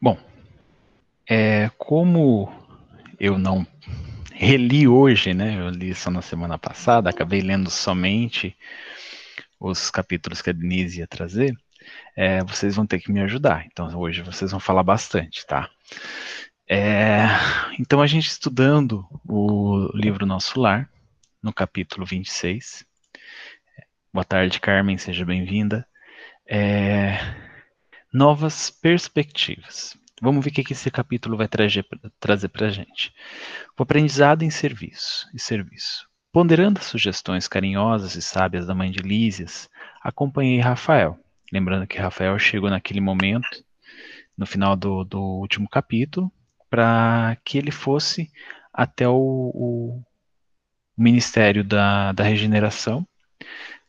Bom, é, como eu não reli hoje, né? Eu li só na semana passada, acabei lendo somente os capítulos que a Denise ia trazer. É, vocês vão ter que me ajudar. Então hoje vocês vão falar bastante, tá? É, então a gente estudando o livro Nosso Lar, no capítulo 26. Boa tarde, Carmen, seja bem-vinda. É, novas perspectivas. Vamos ver o que esse capítulo vai trazer, trazer para a gente. O aprendizado em serviço e serviço. Ponderando as sugestões carinhosas e sábias da mãe de Lísias, acompanhei Rafael. Lembrando que Rafael chegou naquele momento, no final do, do último capítulo, para que ele fosse até o, o Ministério da, da Regeneração,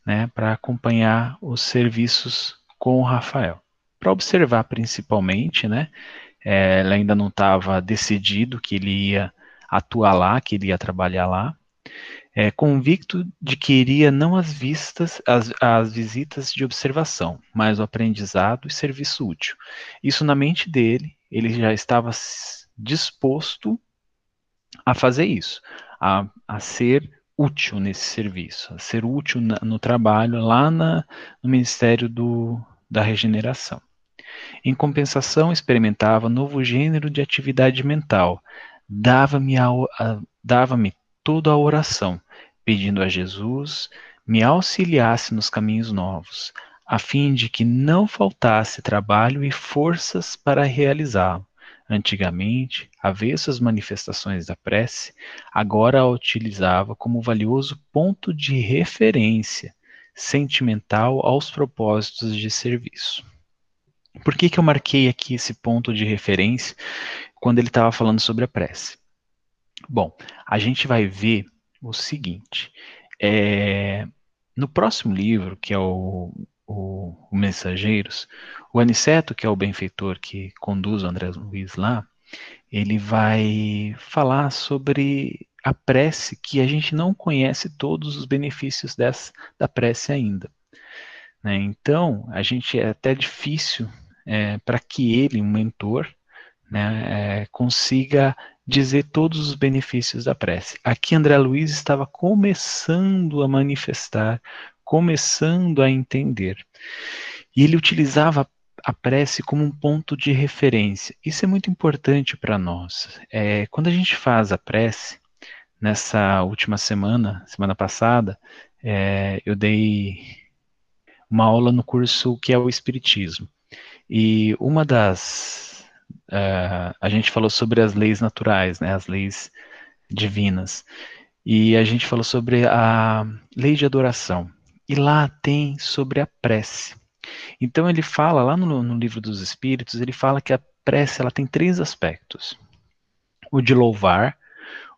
né, para acompanhar os serviços com o Rafael para observar principalmente, né? É, ele ainda não estava decidido que ele ia atuar lá, que ele ia trabalhar lá, é, convicto de que iria não as vistas, as, as visitas de observação, mas o aprendizado e serviço útil. Isso na mente dele, ele já estava disposto a fazer isso, a, a ser útil nesse serviço, a ser útil na, no trabalho lá na, no Ministério do, da Regeneração. Em compensação, experimentava novo gênero de atividade mental. Dava-me dava toda a oração, pedindo a Jesus me auxiliasse nos caminhos novos, a fim de que não faltasse trabalho e forças para realizá-lo. Antigamente, avesso às manifestações da prece, agora a utilizava como valioso ponto de referência sentimental aos propósitos de serviço. Por que, que eu marquei aqui esse ponto de referência quando ele estava falando sobre a prece? Bom, a gente vai ver o seguinte: é, no próximo livro, que é o, o, o, Mensageiros, o Aniceto, que é o benfeitor que conduz o André Luiz lá, ele vai falar sobre a prece, que a gente não conhece todos os benefícios dessa, da prece ainda. Né? Então, a gente é até difícil é, para que ele, um mentor, né, é, consiga dizer todos os benefícios da prece. Aqui André Luiz estava começando a manifestar, começando a entender. E ele utilizava a prece como um ponto de referência. Isso é muito importante para nós. É, quando a gente faz a prece, nessa última semana, semana passada, é, eu dei uma aula no curso que é o Espiritismo. E uma das. Uh, a gente falou sobre as leis naturais, né, as leis divinas. E a gente falou sobre a lei de adoração. E lá tem sobre a prece. Então ele fala, lá no, no livro dos Espíritos, ele fala que a prece ela tem três aspectos: o de louvar,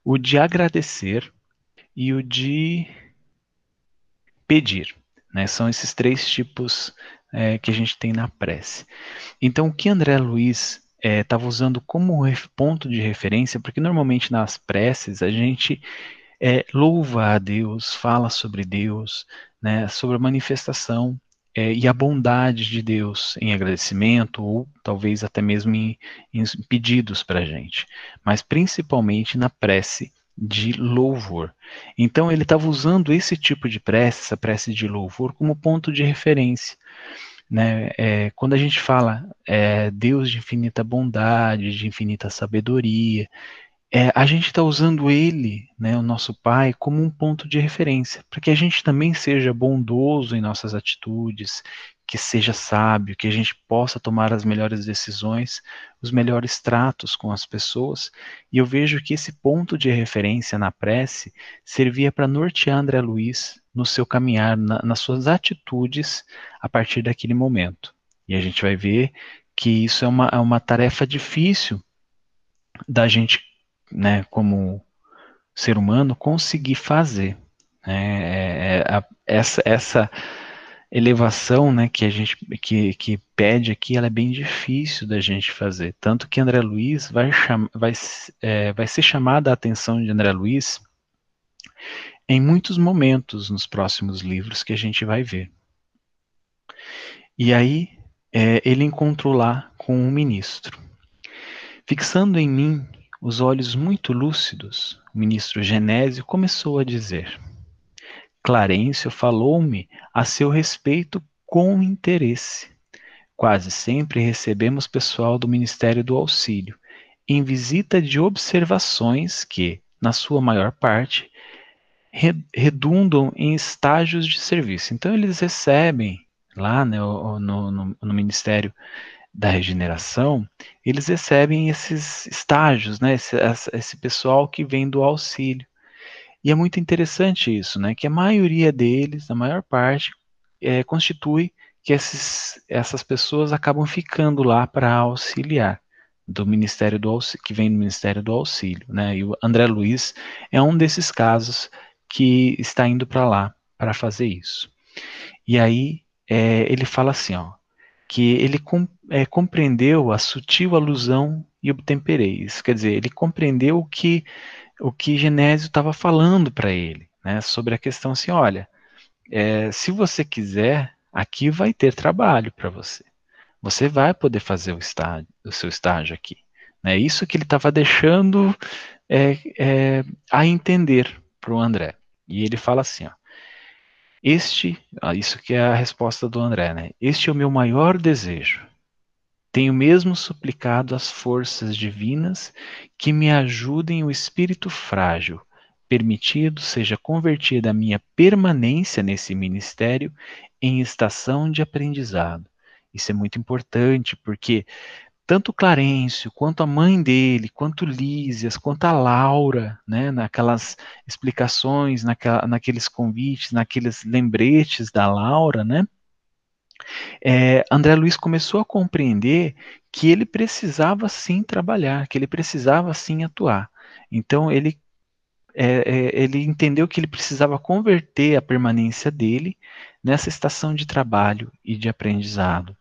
o de agradecer e o de pedir. Né? São esses três tipos é, que a gente tem na prece. Então, o que André Luiz estava é, usando como ponto de referência, porque normalmente nas preces a gente é, louva a Deus, fala sobre Deus, né, sobre a manifestação é, e a bondade de Deus em agradecimento ou talvez até mesmo em, em pedidos para a gente, mas principalmente na prece de louvor. Então ele estava usando esse tipo de prece, essa prece de louvor, como ponto de referência. Né? É, quando a gente fala é, Deus de infinita bondade, de infinita sabedoria, é, a gente está usando ele, né, o nosso Pai, como um ponto de referência, para que a gente também seja bondoso em nossas atitudes, que seja sábio, que a gente possa tomar as melhores decisões, os melhores tratos com as pessoas. E eu vejo que esse ponto de referência na prece servia para nortear André Luiz no seu caminhar, na, nas suas atitudes a partir daquele momento. E a gente vai ver que isso é uma, é uma tarefa difícil da gente, né, como ser humano, conseguir fazer. Né? É, é, a, essa, essa elevação, né, que a gente que, que pede aqui, ela é bem difícil da gente fazer. Tanto que André Luiz vai, cham, vai, é, vai ser chamada a atenção de André Luiz em muitos momentos nos próximos livros que a gente vai ver. E aí é, ele encontrou lá com um ministro. Fixando em mim os olhos muito lúcidos, o ministro Genésio começou a dizer: Clarencio falou-me a seu respeito com interesse. Quase sempre recebemos pessoal do Ministério do Auxílio em visita de observações que, na sua maior parte, redundam em estágios de serviço. Então, eles recebem lá né, no, no, no Ministério da Regeneração, eles recebem esses estágios, né, esse, esse pessoal que vem do auxílio. E é muito interessante isso, né, que a maioria deles, a maior parte, é, constitui que esses, essas pessoas acabam ficando lá para auxiliar do Ministério do Auxílio, que vem do Ministério do Auxílio, né? E o André Luiz é um desses casos que está indo para lá para fazer isso. E aí é, ele fala assim, ó, que ele com, é, compreendeu a sutil alusão e obtemperei. Isso quer dizer, ele compreendeu o que o que Genésio estava falando para ele, né, sobre a questão assim, olha, é, se você quiser, aqui vai ter trabalho para você. Você vai poder fazer o, estágio, o seu estágio aqui. Né? isso que ele estava deixando é, é, a entender para o André. E ele fala assim, ó, este, isso que é a resposta do André, né? Este é o meu maior desejo. Tenho mesmo suplicado às forças divinas que me ajudem o espírito frágil, permitido seja convertida a minha permanência nesse ministério em estação de aprendizado. Isso é muito importante, porque tanto Clarencio, quanto a mãe dele, quanto Lísias, quanto a Laura, né, naquelas explicações, naquela, naqueles convites, naqueles lembretes da Laura, né, é, André Luiz começou a compreender que ele precisava sim trabalhar, que ele precisava sim atuar. Então ele é, é, ele entendeu que ele precisava converter a permanência dele nessa estação de trabalho e de aprendizado.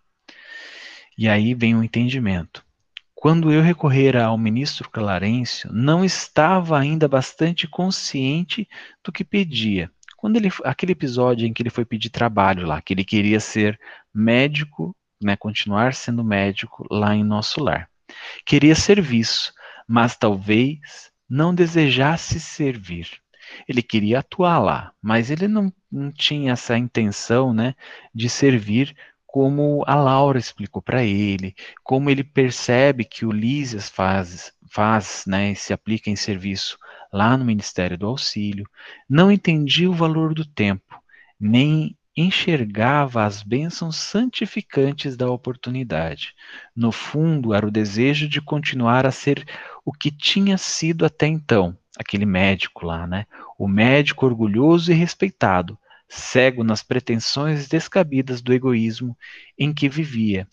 E aí vem o entendimento. Quando eu recorrera ao ministro Clarêncio, não estava ainda bastante consciente do que pedia. Quando ele, aquele episódio em que ele foi pedir trabalho lá, que ele queria ser médico, né, continuar sendo médico lá em nosso lar. Queria serviço, mas talvez não desejasse servir. Ele queria atuar lá, mas ele não, não tinha essa intenção né, de servir como a Laura explicou para ele, como ele percebe que o Lísias faz, faz né, se aplica em serviço lá no Ministério do Auxílio, não entendia o valor do tempo, nem enxergava as bênçãos santificantes da oportunidade. No fundo, era o desejo de continuar a ser o que tinha sido até então, aquele médico lá, né? O médico orgulhoso e respeitado, cego nas pretensões descabidas do egoísmo em que vivia,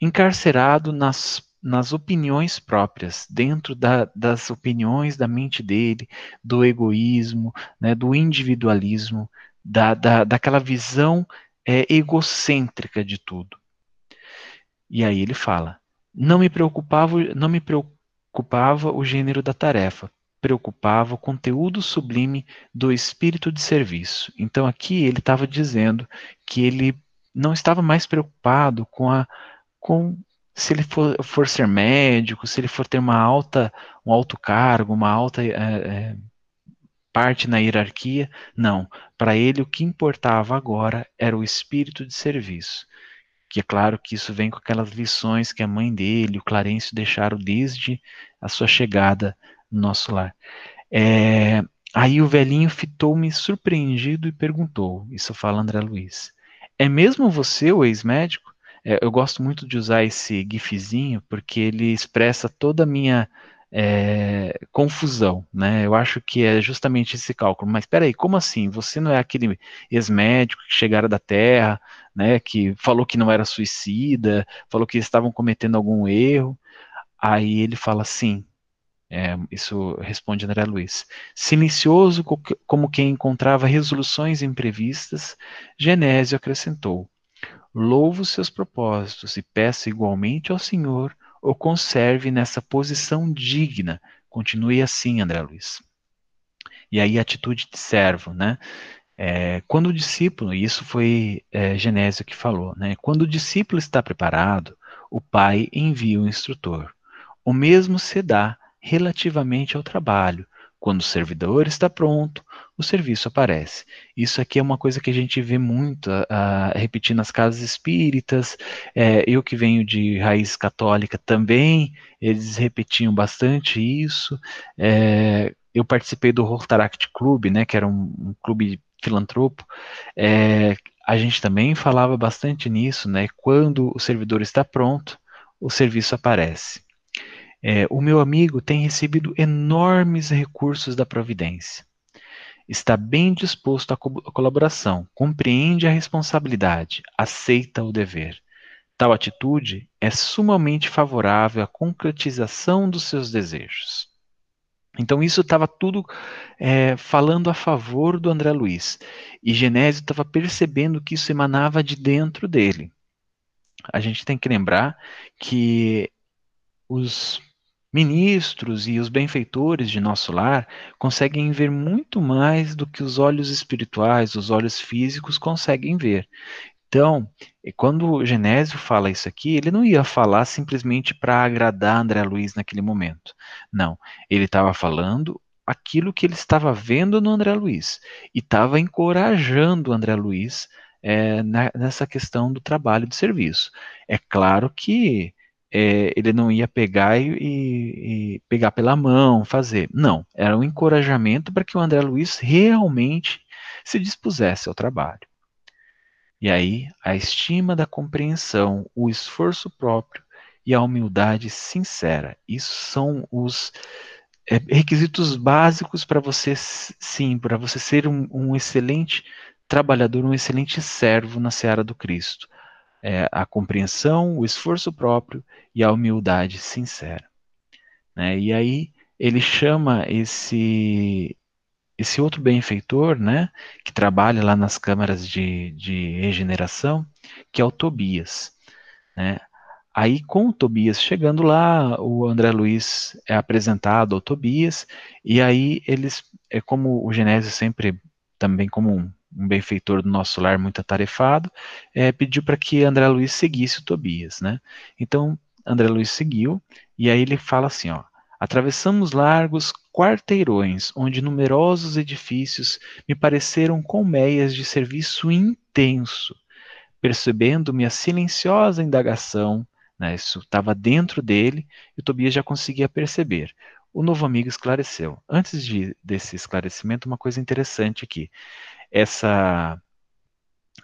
encarcerado nas, nas opiniões próprias, dentro da, das opiniões da mente dele, do egoísmo, né, do individualismo, da, da, daquela visão é, egocêntrica de tudo. E aí ele fala: não me preocupava, não me preocupava o gênero da tarefa, preocupava o conteúdo sublime do espírito de serviço. Então aqui ele estava dizendo que ele não estava mais preocupado com a com se ele for, for ser médico, se ele for ter uma alta um alto cargo, uma alta é, parte na hierarquia, não. Para ele o que importava agora era o espírito de serviço. Que é claro que isso vem com aquelas lições que a mãe dele, o Clarencio deixaram desde a sua chegada nosso lar. É, aí o velhinho fitou-me surpreendido e perguntou: Isso fala André Luiz. É mesmo você o ex-médico? É, eu gosto muito de usar esse gifzinho porque ele expressa toda a minha é, confusão, né? Eu acho que é justamente esse cálculo. Mas espera aí, como assim? Você não é aquele ex-médico que chegara da Terra, né? Que falou que não era suicida, falou que estavam cometendo algum erro. Aí ele fala sim, é, isso responde André Luiz. Silencioso como quem encontrava resoluções imprevistas, Genésio acrescentou: Louvo seus propósitos e peço igualmente ao Senhor o conserve nessa posição digna. Continue assim, André Luiz. E aí, atitude de servo, né? É, quando o discípulo, e isso foi é, Genésio que falou, né? Quando o discípulo está preparado, o pai envia o instrutor. o mesmo se dá relativamente ao trabalho. Quando o servidor está pronto, o serviço aparece. Isso aqui é uma coisa que a gente vê muito a, repetir nas casas espíritas. É, eu que venho de raiz católica também, eles repetiam bastante isso. É, eu participei do Rotaract Club, né, que era um, um clube filantropo. É, a gente também falava bastante nisso, né? Quando o servidor está pronto, o serviço aparece. É, o meu amigo tem recebido enormes recursos da Providência. Está bem disposto à, co colaboração, compreende a responsabilidade, aceita o dever. Tal atitude é sumamente favorável à concretização dos seus desejos. Então, isso estava tudo é, falando a favor do André Luiz. E Genésio estava percebendo que isso emanava de dentro dele. A gente tem que lembrar que os Ministros e os benfeitores de nosso lar conseguem ver muito mais do que os olhos espirituais, os olhos físicos conseguem ver. Então, quando Genésio fala isso aqui, ele não ia falar simplesmente para agradar André Luiz naquele momento. Não, ele estava falando aquilo que ele estava vendo no André Luiz e estava encorajando o André Luiz é, nessa questão do trabalho de serviço. É claro que é, ele não ia pegar e, e, pegar pela mão, fazer. Não, era um encorajamento para que o André Luiz realmente se dispusesse ao trabalho. E aí, a estima da compreensão, o esforço próprio e a humildade sincera. Isso são os é, requisitos básicos para você, sim, para você ser um, um excelente trabalhador, um excelente servo na seara do Cristo é, a compreensão, o esforço próprio e a humildade sincera. Né? E aí ele chama esse esse outro benfeitor, né, que trabalha lá nas câmaras de, de regeneração, que é o Tobias. Né? Aí, com o Tobias chegando lá, o André Luiz é apresentado ao Tobias, e aí eles, é como o Genésio sempre, também como um, um benfeitor do nosso lar muito atarefado, é, pediu para que André Luiz seguisse o Tobias, né? Então, André Luiz seguiu, e aí ele fala assim, ó, atravessamos largos quarteirões, onde numerosos edifícios me pareceram colmeias de serviço intenso, percebendo minha silenciosa indagação, né, isso estava dentro dele, e o Tobias já conseguia perceber. O novo amigo esclareceu. Antes de, desse esclarecimento, uma coisa interessante aqui essa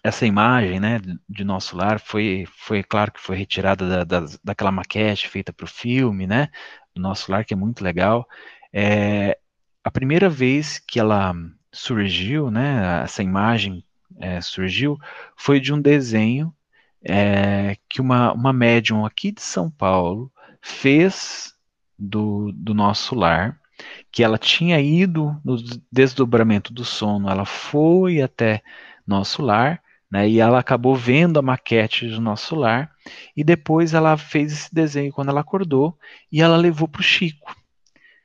essa imagem né, de nosso lar foi, foi claro que foi retirada da, da, daquela maquete feita para o filme, né, do nosso lar, que é muito legal. É, a primeira vez que ela surgiu, né, essa imagem é, surgiu, foi de um desenho é, que uma, uma médium aqui de São Paulo fez do, do nosso lar, que ela tinha ido no desdobramento do sono, ela foi até nosso lar, né, e ela acabou vendo a maquete do nosso lar, e depois ela fez esse desenho quando ela acordou, e ela levou para o Chico,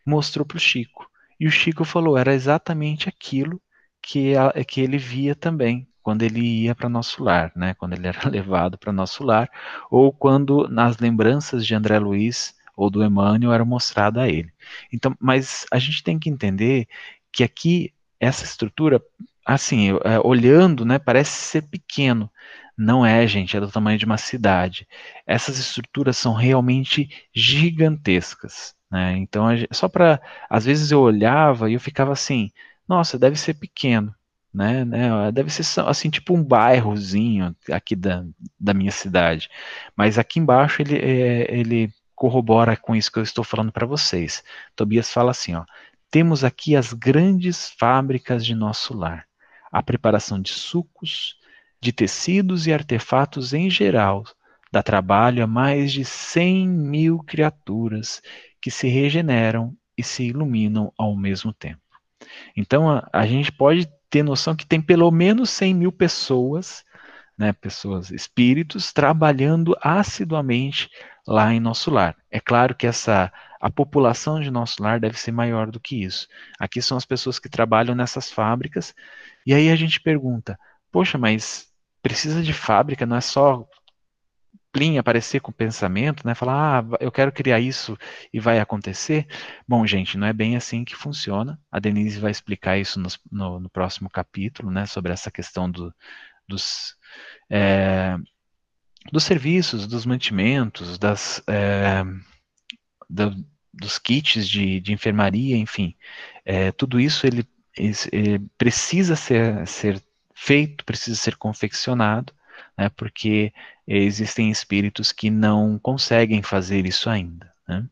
mostrou para o Chico. E o Chico falou, era exatamente aquilo que, que ele via também, quando ele ia para nosso lar, né, quando ele era levado para nosso lar, ou quando nas lembranças de André Luiz, ou do Emmanuel era mostrado a ele. Então, mas a gente tem que entender que aqui essa estrutura, assim, é, olhando, né, parece ser pequeno. Não é, gente, é do tamanho de uma cidade. Essas estruturas são realmente gigantescas. Né? Então, só para. Às vezes eu olhava e eu ficava assim: nossa, deve ser pequeno. Né, né, deve ser assim, tipo um bairrozinho aqui da, da minha cidade. Mas aqui embaixo ele, é, ele corrobora com isso que eu estou falando para vocês. Tobias fala assim, ó: temos aqui as grandes fábricas de nosso lar, a preparação de sucos, de tecidos e artefatos em geral, dá trabalho a mais de 100 mil criaturas que se regeneram e se iluminam ao mesmo tempo. Então a, a gente pode ter noção que tem pelo menos 100 mil pessoas, né, pessoas, espíritos, trabalhando assiduamente lá em nosso lar. É claro que essa a população de nosso lar deve ser maior do que isso. Aqui são as pessoas que trabalham nessas fábricas, e aí a gente pergunta: poxa, mas precisa de fábrica, não é só plim, aparecer com pensamento, né? Falar, ah, eu quero criar isso e vai acontecer. Bom, gente, não é bem assim que funciona. A Denise vai explicar isso no, no, no próximo capítulo, né? Sobre essa questão do, dos, é, dos serviços, dos mantimentos, das, é, dos kits de, de enfermaria, enfim. É, tudo isso ele, ele precisa ser, ser feito, precisa ser confeccionado, né, porque existem espíritos que não conseguem fazer isso ainda. Né?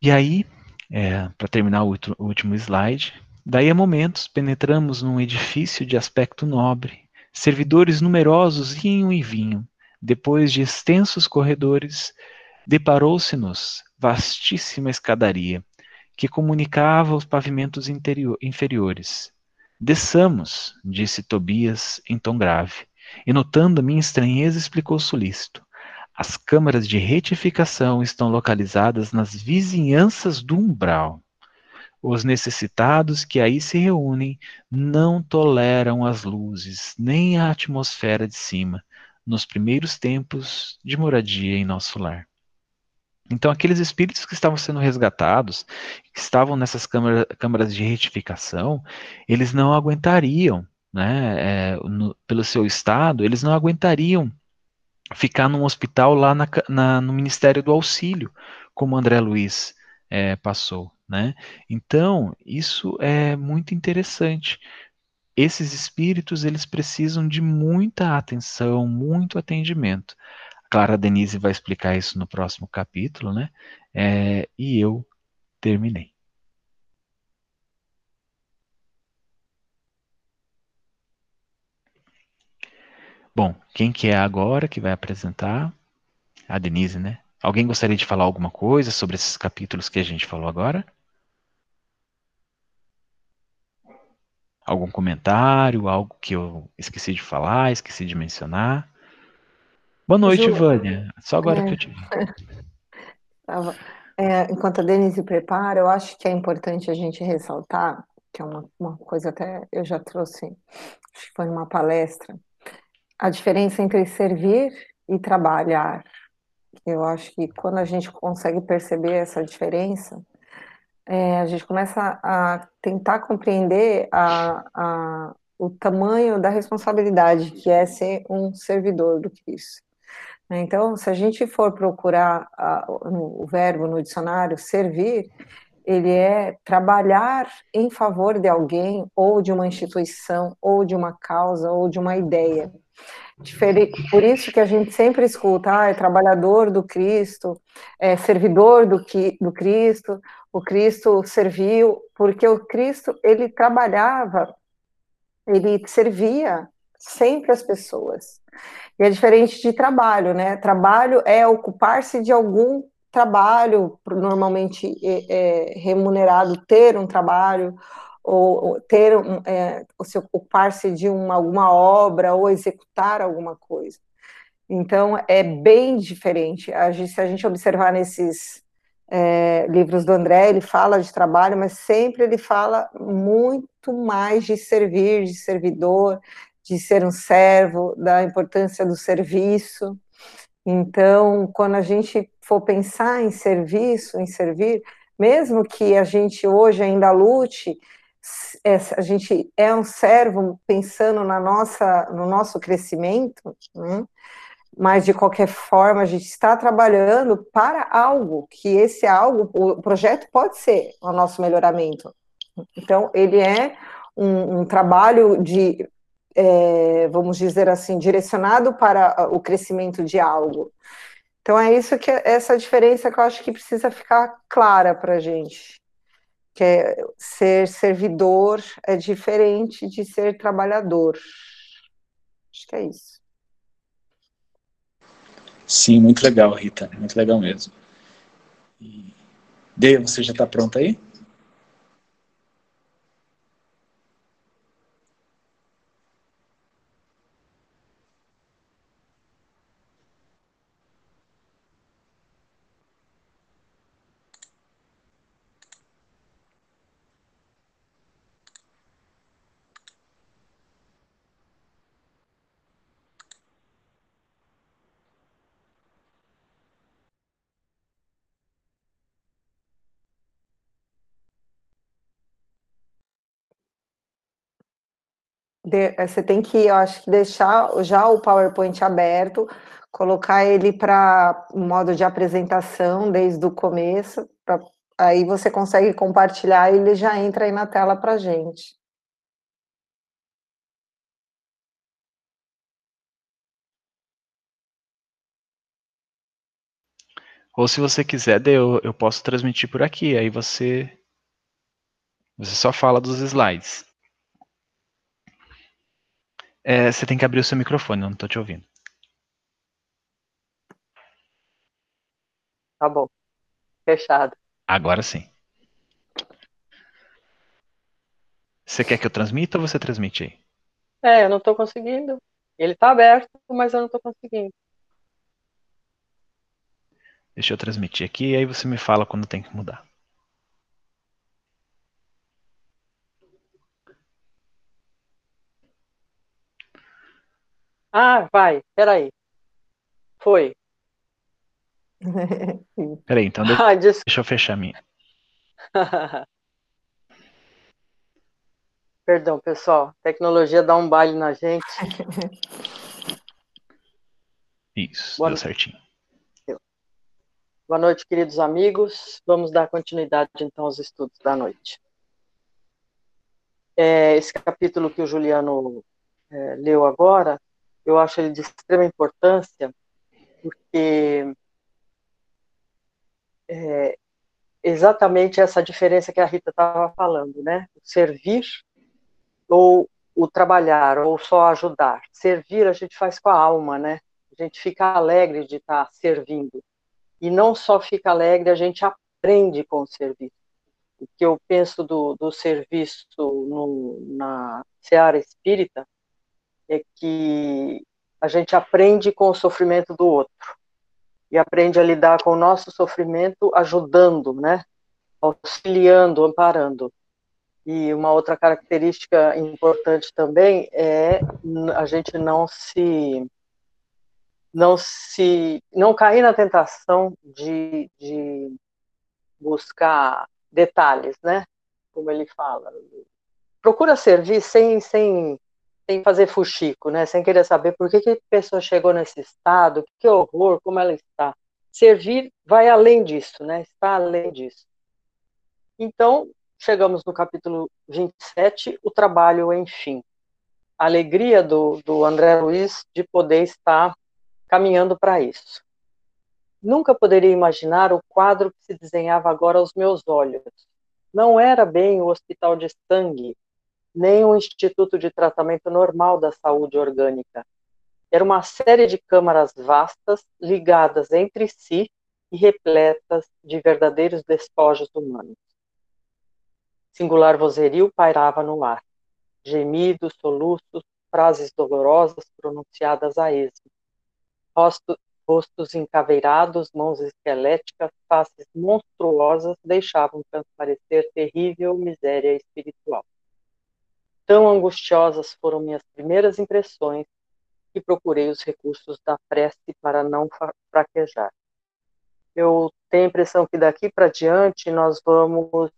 E aí, é, para terminar o último slide, daí a momentos penetramos num edifício de aspecto nobre, servidores numerosos iam e vinham. Depois de extensos corredores, deparou-se-nos vastíssima escadaria que comunicava os pavimentos inferiores. Desçamos, disse Tobias em tom grave, e notando minha estranheza, explicou solícito. As câmaras de retificação estão localizadas nas vizinhanças do umbral. Os necessitados que aí se reúnem não toleram as luzes, nem a atmosfera de cima, nos primeiros tempos de moradia em nosso lar. Então, aqueles espíritos que estavam sendo resgatados, que estavam nessas câmara, câmaras de retificação, eles não aguentariam, né, é, no, pelo seu estado, eles não aguentariam ficar num hospital lá na, na, no Ministério do Auxílio, como André Luiz é, passou. Né? Então, isso é muito interessante. Esses espíritos, eles precisam de muita atenção, muito atendimento. Clara Denise vai explicar isso no próximo capítulo, né? É, e eu terminei. Bom, quem que é agora que vai apresentar? A Denise, né? Alguém gostaria de falar alguma coisa sobre esses capítulos que a gente falou agora? Algum comentário, algo que eu esqueci de falar, esqueci de mencionar? Boa noite, Ju... Vânia. Só agora é... que eu te é, enquanto a Denise prepara, eu acho que é importante a gente ressaltar, que é uma, uma coisa até eu já trouxe, acho que foi numa palestra, a diferença entre servir e trabalhar. Eu acho que quando a gente consegue perceber essa diferença, é, a gente começa a tentar compreender a, a, o tamanho da responsabilidade que é ser um servidor do Cristo. Né? Então, se a gente for procurar a, o verbo no dicionário servir, ele é trabalhar em favor de alguém, ou de uma instituição, ou de uma causa, ou de uma ideia. Por isso que a gente sempre escuta, ah, é trabalhador do Cristo, é servidor do, do Cristo, o Cristo serviu, porque o Cristo, ele trabalhava, ele servia sempre as pessoas. E é diferente de trabalho, né? Trabalho é ocupar-se de algum trabalho, normalmente é, é, remunerado, ter um trabalho, ou, ter um, é, ou se ocupar-se de uma, alguma obra, ou executar alguma coisa. Então, é bem diferente. A gente, se a gente observar nesses é, livros do André, ele fala de trabalho, mas sempre ele fala muito mais de servir, de servidor, de ser um servo, da importância do serviço. Então, quando a gente for pensar em serviço, em servir, mesmo que a gente hoje ainda lute, é, a gente é um servo pensando na nossa, no nosso crescimento, né? Mas de qualquer forma a gente está trabalhando para algo, que esse algo, o projeto pode ser o nosso melhoramento. Então, ele é um, um trabalho de é, vamos dizer assim, direcionado para o crescimento de algo. Então é isso que essa diferença que eu acho que precisa ficar clara para a gente, que é ser servidor é diferente de ser trabalhador. Acho que é isso. Sim, muito legal, Rita, muito legal mesmo. E... Você já está pronta aí? De, você tem que, eu acho que deixar já o PowerPoint aberto, colocar ele para modo de apresentação desde o começo, pra, aí você consegue compartilhar e ele já entra aí na tela para gente. Ou se você quiser, eu, eu posso transmitir por aqui, aí você, você só fala dos slides. É, você tem que abrir o seu microfone, eu não estou te ouvindo. Tá bom. Fechado. Agora sim. Você quer que eu transmita ou você transmite aí? É, eu não estou conseguindo. Ele está aberto, mas eu não estou conseguindo. Deixa eu transmitir aqui, e aí você me fala quando tem que mudar. Ah, vai, peraí. Foi. Peraí, então deixa, ah, deixa eu fechar a minha. Perdão, pessoal. tecnologia dá um baile na gente. Isso, Boa deu certinho. Boa noite, queridos amigos. Vamos dar continuidade, então, aos estudos da noite. É, esse capítulo que o Juliano é, leu agora eu acho ele de extrema importância, porque é exatamente essa diferença que a Rita estava falando, né? O servir ou o trabalhar, ou só ajudar. Servir a gente faz com a alma, né? A gente fica alegre de estar servindo. E não só fica alegre, a gente aprende com o serviço. O que eu penso do, do serviço no, na seara espírita é que a gente aprende com o sofrimento do outro e aprende a lidar com o nosso sofrimento ajudando, né? Auxiliando, amparando. E uma outra característica importante também é a gente não se não se não cair na tentação de, de buscar detalhes, né? Como ele fala. Procura servir sem sem sem fazer fuxico, né? Sem querer saber por que, que a pessoa chegou nesse estado, que horror, como ela está. Servir vai além disso, né? Está além disso. Então, chegamos no capítulo 27, o trabalho, enfim. A alegria do, do André Luiz de poder estar caminhando para isso. Nunca poderia imaginar o quadro que se desenhava agora aos meus olhos. Não era bem o hospital de sangue, nem um instituto de tratamento normal da saúde orgânica. Era uma série de câmaras vastas, ligadas entre si e repletas de verdadeiros despojos humanos. Singular vozerio pairava no ar. Gemidos, soluços, frases dolorosas pronunciadas a esmo. Rostos, rostos encaveirados, mãos esqueléticas, faces monstruosas deixavam transparecer terrível miséria espiritual. Tão angustiosas foram minhas primeiras impressões que procurei os recursos da prece para não fraquejar. Eu tenho a impressão que daqui para diante nós vamos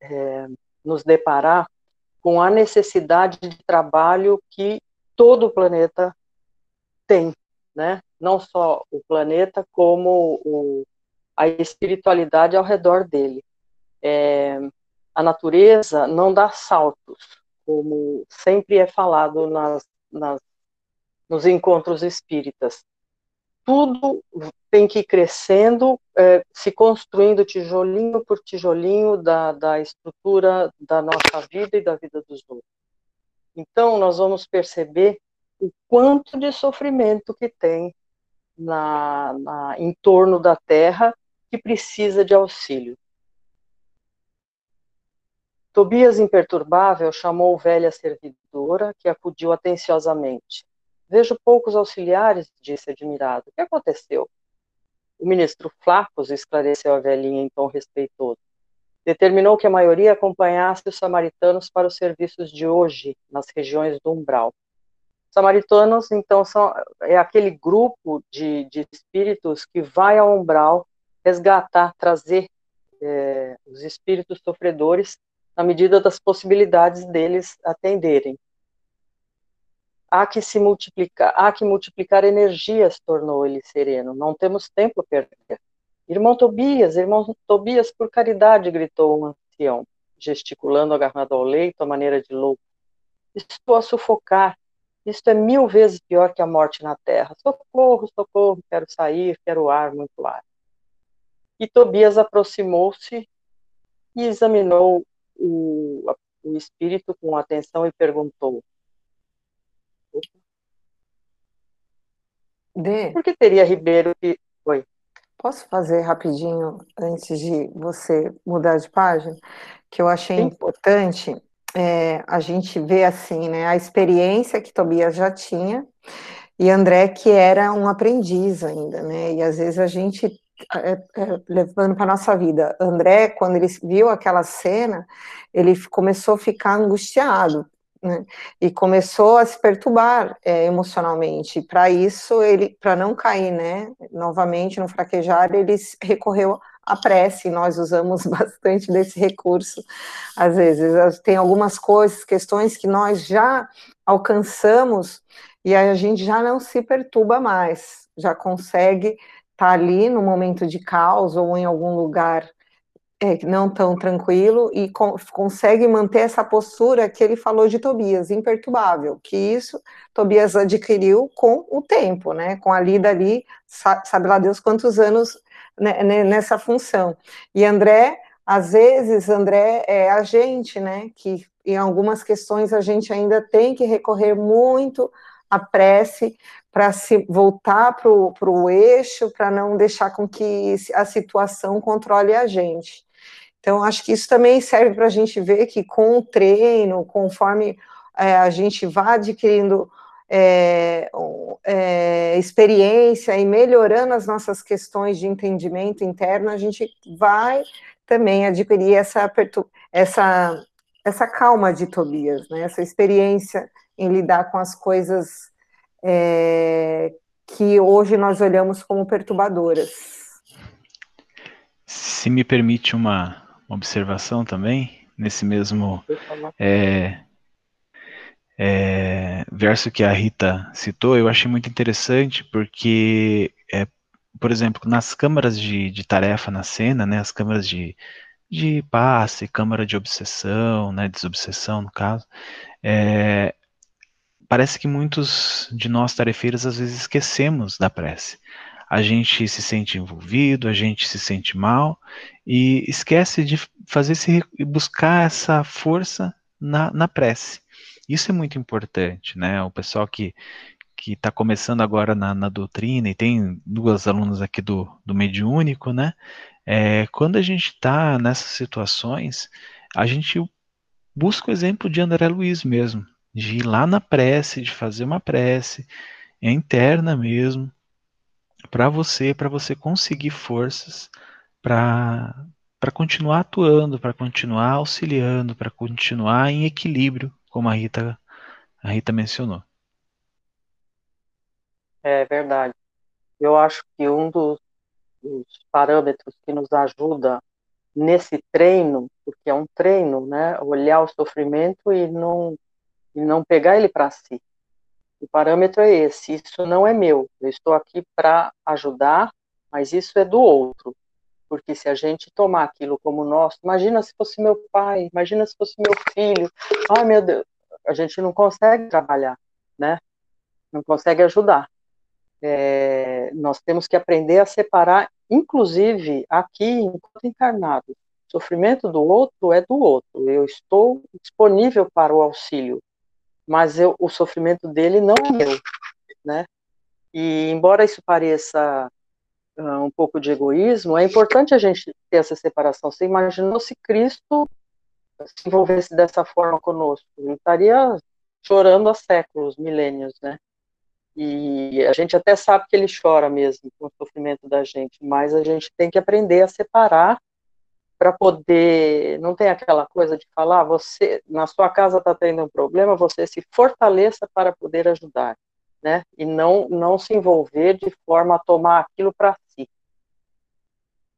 é, nos deparar com a necessidade de trabalho que todo o planeta tem, né? Não só o planeta, como o, a espiritualidade ao redor dele. É, a natureza não dá saltos, como sempre é falado nas, nas, nos encontros espíritas. Tudo tem que ir crescendo, é, se construindo tijolinho por tijolinho da, da estrutura da nossa vida e da vida dos outros. Então, nós vamos perceber o quanto de sofrimento que tem na, na, em torno da Terra que precisa de auxílio. Tobias, imperturbável, chamou velha servidora, que acudiu atenciosamente. Vejo poucos auxiliares, disse admirado. O que aconteceu? O ministro Flacos esclareceu a velhinha em tom respeitoso. Determinou que a maioria acompanhasse os samaritanos para os serviços de hoje, nas regiões do umbral. Os samaritanos, então, são, é aquele grupo de, de espíritos que vai ao umbral resgatar, trazer é, os espíritos sofredores na medida das possibilidades deles atenderem. há que se multiplicar, há que multiplicar energias, tornou ele sereno. Não temos tempo a perder. Irmão Tobias, irmão Tobias, por caridade, gritou um ancião, gesticulando agarrado ao leito, à maneira de louco. Estou a sufocar. Isto é mil vezes pior que a morte na terra. Socorro, socorro, quero sair, quero ar, muito ar. E Tobias aproximou-se e examinou o, o espírito com atenção e perguntou: D. Por que teria Ribeiro que. Oi. Posso fazer rapidinho, antes de você mudar de página? Que eu achei Sim. importante é, a gente ver assim, né, a experiência que Tobias já tinha e André que era um aprendiz ainda, né, e às vezes a gente levando para nossa vida. André, quando ele viu aquela cena, ele começou a ficar angustiado, né? E começou a se perturbar é, emocionalmente. Para isso, ele, para não cair, né, novamente no fraquejar, ele recorreu à prece. Nós usamos bastante desse recurso. Às vezes, tem algumas coisas, questões que nós já alcançamos e a gente já não se perturba mais, já consegue tá ali no momento de caos ou em algum lugar é, não tão tranquilo e co consegue manter essa postura que ele falou de Tobias, imperturbável, que isso Tobias adquiriu com o tempo, né, com a lida ali, sabe lá Deus quantos anos né, nessa função. E André, às vezes, André é a gente, né, que em algumas questões a gente ainda tem que recorrer muito à prece para se voltar para o eixo, para não deixar com que a situação controle a gente. Então, acho que isso também serve para a gente ver que com o treino, conforme é, a gente vá adquirindo é, é, experiência e melhorando as nossas questões de entendimento interno, a gente vai também adquirir essa, essa, essa calma de Tobias, né? essa experiência em lidar com as coisas é, que hoje nós olhamos como perturbadoras. Se me permite uma, observação também, nesse mesmo é, é, verso que a Rita citou, eu achei muito interessante, porque, é, por exemplo, nas câmaras de, de tarefa na cena, né, as câmaras de, de passe, câmara de obsessão, né, desobsessão no caso, é, parece que muitos de nós tarefeiros às vezes esquecemos da prece a gente se sente envolvido, a gente se sente mal e esquece de fazer se buscar essa força na, na prece. Isso é muito importante, né? O pessoal que que está começando agora na, na, doutrina e tem duas alunas aqui do, do mediúnico, né? É, quando a gente está nessas situações, a gente busca o exemplo de André Luiz mesmo, de ir lá na prece, de fazer uma prece, é interna mesmo, para você, para você conseguir forças para para continuar atuando, para continuar auxiliando, para continuar em equilíbrio, como a Rita a Rita mencionou. É verdade. Eu acho que um dos, dos parâmetros que nos ajuda nesse treino, porque é um treino, né, olhar o sofrimento e não e não pegar ele para si, o parâmetro é esse: isso não é meu. Eu estou aqui para ajudar, mas isso é do outro. Porque se a gente tomar aquilo como nosso, imagina se fosse meu pai, imagina se fosse meu filho. Ai, meu Deus, a gente não consegue trabalhar, né? Não consegue ajudar. É, nós temos que aprender a separar, inclusive aqui, enquanto encarnado. Sofrimento do outro é do outro. Eu estou disponível para o auxílio mas eu, o sofrimento dele não é meu, né? E embora isso pareça uh, um pouco de egoísmo, é importante a gente ter essa separação. Você imaginou se Cristo se envolvesse dessa forma conosco? Ele estaria chorando há séculos, milênios, né? E a gente até sabe que ele chora mesmo com o sofrimento da gente, mas a gente tem que aprender a separar para poder, não tem aquela coisa de falar, você, na sua casa está tendo um problema, você se fortaleça para poder ajudar, né? E não, não se envolver de forma a tomar aquilo para si.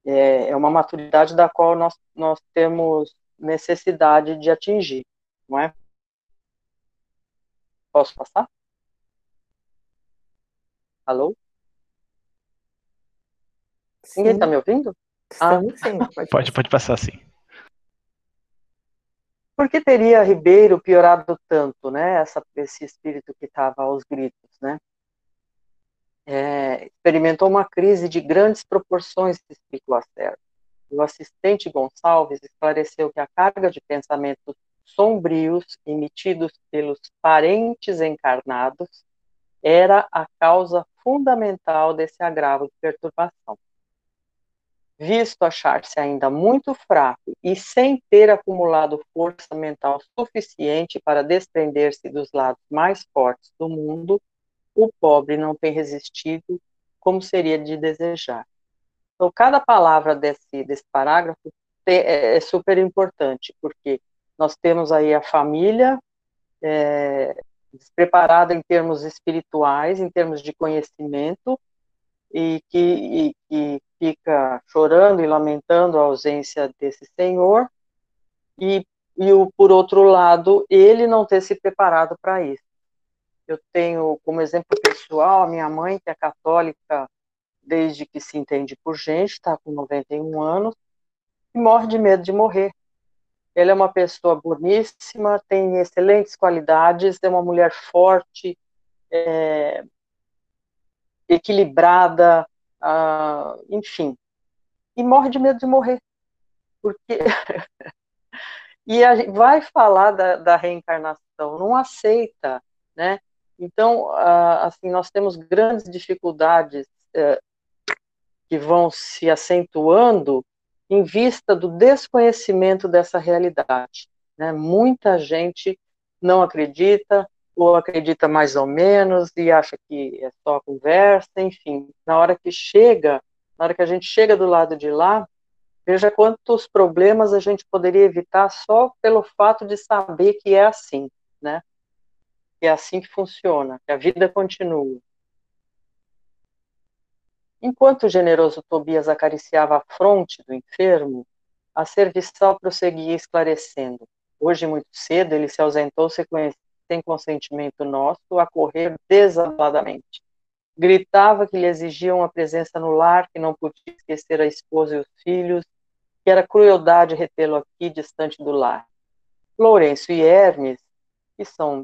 É, é uma maturidade da qual nós, nós temos necessidade de atingir, não é? Posso passar? Alô? Sim. Ninguém está me ouvindo? Estamos ah. sim. Pode, pode, pode passar sim. Por que teria Ribeiro piorado tanto, né? Essa, esse espírito que estava aos gritos, né? É, experimentou uma crise de grandes proporções, explicou a Sérgio. O assistente Gonçalves esclareceu que a carga de pensamentos sombrios emitidos pelos parentes encarnados era a causa fundamental desse agravo de perturbação visto achar-se ainda muito fraco e sem ter acumulado força mental suficiente para desprender-se dos lados mais fortes do mundo, o pobre não tem resistido como seria de desejar. Então, cada palavra desse, desse parágrafo é, é super importante, porque nós temos aí a família é, despreparada em termos espirituais, em termos de conhecimento, e que, e, que fica chorando e lamentando a ausência desse senhor, e, e o, por outro lado, ele não ter se preparado para isso. Eu tenho como exemplo pessoal a minha mãe, que é católica desde que se entende por gente, está com 91 anos, e morre de medo de morrer. Ela é uma pessoa boníssima, tem excelentes qualidades, é uma mulher forte, é, equilibrada, uh, enfim. E morre de medo de morrer. Porque. e a vai falar da, da, reencarnação, não aceita, né? Então, uh, assim, nós temos grandes dificuldades uh, que vão se acentuando em vista do desconhecimento dessa realidade. Né? Muita gente não acredita, ou acredita mais ou menos e acha que é só conversa, enfim. Na hora que chega, na hora que a gente chega do lado de lá, veja quantos problemas a gente poderia evitar só pelo fato de saber que é assim, né? Que é assim que funciona, que a vida continua. Enquanto o generoso Tobias acariciava a fronte do enfermo, a serviçal prosseguia esclarecendo. Hoje, muito cedo, ele se ausentou se sem consentimento nosso, a correr desaladamente. Gritava que lhe exigiam a presença no lar, que não podia esquecer a esposa e os filhos, que era crueldade retê-lo aqui, distante do lar. Lourenço e Hermes, que são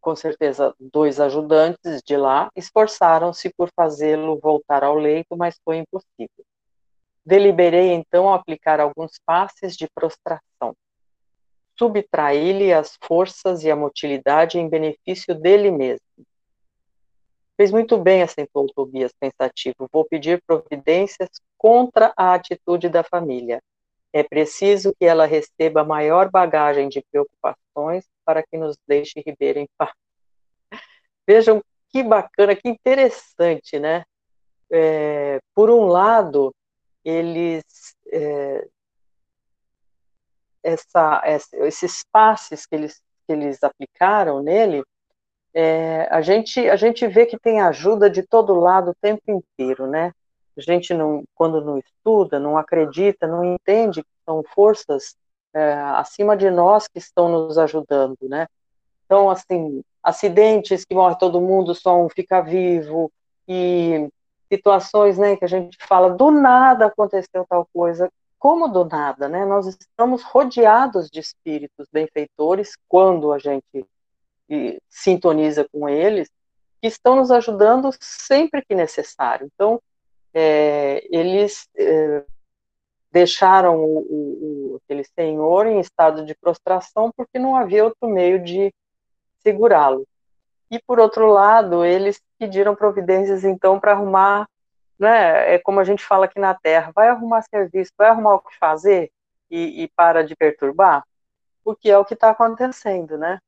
com certeza dois ajudantes de lá, esforçaram-se por fazê-lo voltar ao leito, mas foi impossível. Deliberei então aplicar alguns passes de prostração subtrair-lhe as forças e a motilidade em benefício dele mesmo. Fez muito bem, acentuou Tobias pensativo. Vou pedir providências contra a atitude da família. É preciso que ela receba maior bagagem de preocupações para que nos deixe Ribeiro em paz. Vejam que bacana, que interessante, né? É, por um lado, eles é, essa, esses passes que eles, que eles aplicaram nele, é, a, gente, a gente vê que tem ajuda de todo lado o tempo inteiro, né? A gente, não, quando não estuda, não acredita, não entende que são forças é, acima de nós que estão nos ajudando, né? Então, assim, acidentes que morre todo mundo, só um fica vivo, e situações, né, que a gente fala, do nada aconteceu tal coisa, como do nada, né? Nós estamos rodeados de espíritos benfeitores quando a gente sintoniza com eles, que estão nos ajudando sempre que necessário. Então, é, eles é, deixaram o, o, aquele senhor em estado de prostração porque não havia outro meio de segurá-lo. E, por outro lado, eles pediram providências, então, para arrumar né? É como a gente fala aqui na Terra, vai arrumar serviço, vai arrumar o que fazer e, e para de perturbar, porque é o que está acontecendo, né?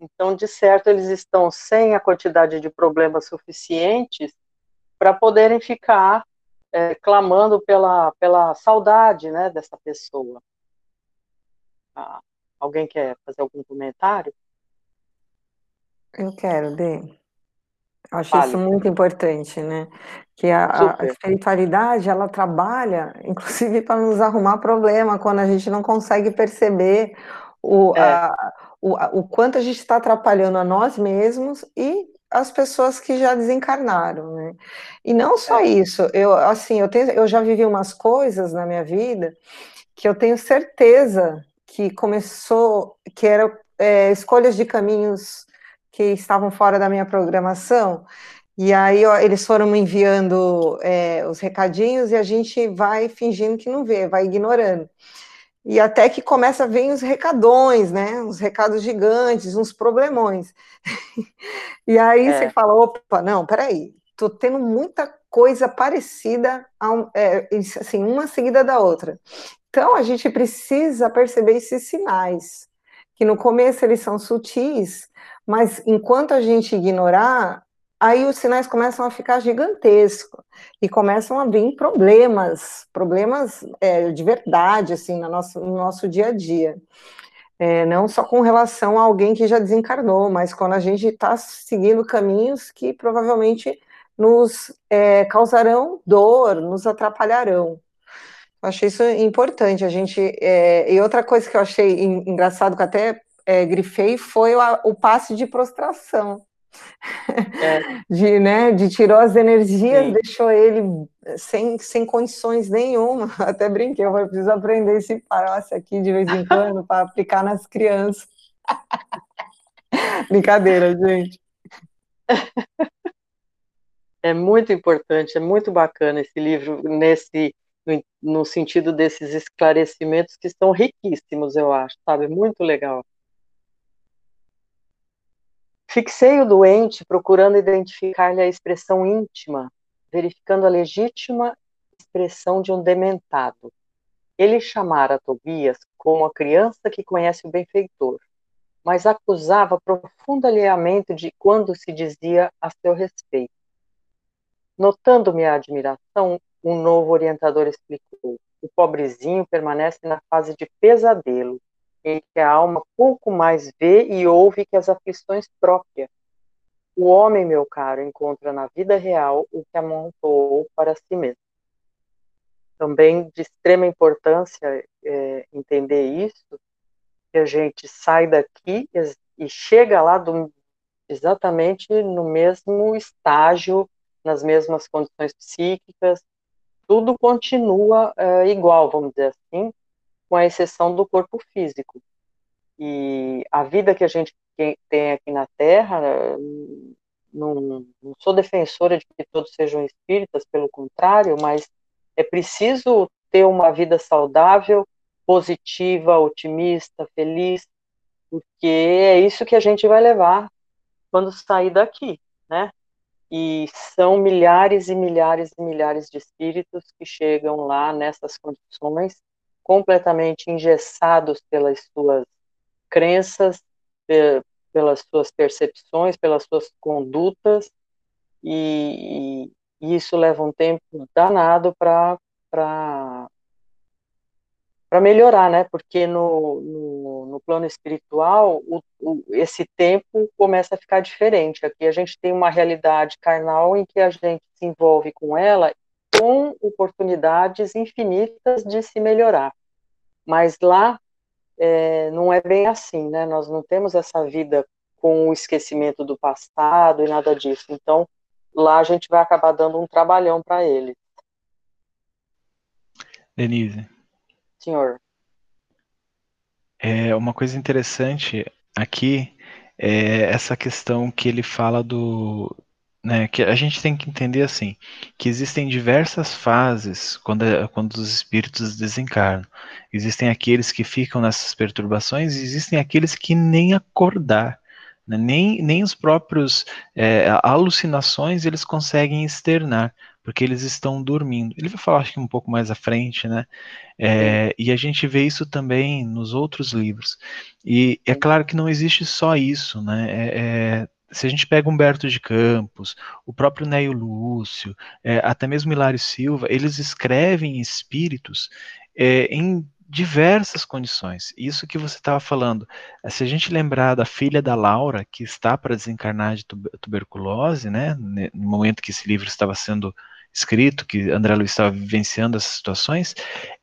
Então, de certo, eles estão sem a quantidade de problemas suficientes para poderem ficar é, clamando pela, pela saudade, né, dessa pessoa. Ah, alguém quer fazer algum comentário? Eu quero, Dê. Acho isso muito importante, né? Que a, a espiritualidade, ela trabalha, inclusive, para nos arrumar problema, quando a gente não consegue perceber o, é. a, o, a, o quanto a gente está atrapalhando a nós mesmos e as pessoas que já desencarnaram, né? E não só é. isso, eu assim, eu tenho, eu já vivi umas coisas na minha vida que eu tenho certeza que começou, que eram é, escolhas de caminhos que estavam fora da minha programação. E aí ó, eles foram me enviando é, os recadinhos e a gente vai fingindo que não vê, vai ignorando. E até que começa a vir os recadões, né? Uns recados gigantes, uns problemões. e aí é. você fala, opa, não, peraí, tô tendo muita coisa parecida, a, é, assim, uma seguida da outra. Então a gente precisa perceber esses sinais, que no começo eles são sutis, mas enquanto a gente ignorar, aí os sinais começam a ficar gigantescos e começam a vir problemas, problemas é, de verdade, assim, no nosso, no nosso dia a dia. É, não só com relação a alguém que já desencarnou, mas quando a gente está seguindo caminhos que provavelmente nos é, causarão dor, nos atrapalharão. Eu achei isso importante. A gente é, e outra coisa que eu achei engraçado que até é, grifei foi o, o passe de prostração é. de, né, de tirou as energias, Sim. deixou ele sem, sem condições nenhuma. Até brinquei, eu preciso aprender esse passe aqui de vez em quando para aplicar nas crianças. Brincadeira, gente. É muito importante, é muito bacana esse livro nesse no, no sentido desses esclarecimentos que são riquíssimos, eu acho, sabe? Muito legal. Fixei o doente procurando identificar-lhe a expressão íntima, verificando a legítima expressão de um dementado. Ele chamara Tobias como a criança que conhece o benfeitor, mas acusava profundo alheamento de quando se dizia a seu respeito. Notando minha admiração, um novo orientador explicou: o pobrezinho permanece na fase de pesadelo, em que a alma pouco mais vê e ouve que as aflições próprias. O homem, meu caro, encontra na vida real o que amontoou para si mesmo. Também de extrema importância é, entender isso, que a gente sai daqui e chega lá do, exatamente no mesmo estágio, nas mesmas condições psíquicas, tudo continua é, igual, vamos dizer assim, com a exceção do corpo físico. E a vida que a gente tem aqui na Terra, não, não sou defensora de que todos sejam espíritas, pelo contrário, mas é preciso ter uma vida saudável, positiva, otimista, feliz, porque é isso que a gente vai levar quando sair daqui, né? E são milhares e milhares e milhares de espíritos que chegam lá nessas condições completamente engessados pelas suas crenças, pelas suas percepções, pelas suas condutas, e, e isso leva um tempo danado para melhorar, né? Porque no, no, no plano espiritual, o, o, esse tempo começa a ficar diferente. Aqui a gente tem uma realidade carnal em que a gente se envolve com ela com oportunidades infinitas de se melhorar. Mas lá é, não é bem assim, né? Nós não temos essa vida com o esquecimento do passado e nada disso. Então, lá a gente vai acabar dando um trabalhão para ele. Denise. Senhor. É uma coisa interessante aqui é essa questão que ele fala do, né, que a gente tem que entender assim, que existem diversas fases quando, quando os espíritos desencarnam. Existem aqueles que ficam nessas perturbações e existem aqueles que nem acordar, né, nem, nem os próprios é, alucinações eles conseguem externar, porque eles estão dormindo. Ele vai falar acho que um pouco mais à frente, né? É, e a gente vê isso também nos outros livros. E é claro que não existe só isso, né? É, é se a gente pega Humberto de Campos, o próprio Neio Lúcio, é, até mesmo Hilário Silva, eles escrevem espíritos é, em diversas condições. Isso que você estava falando, se a gente lembrar da filha da Laura, que está para desencarnar de tuberculose, né, no momento que esse livro estava sendo escrito, que André Luiz estava vivenciando essas situações,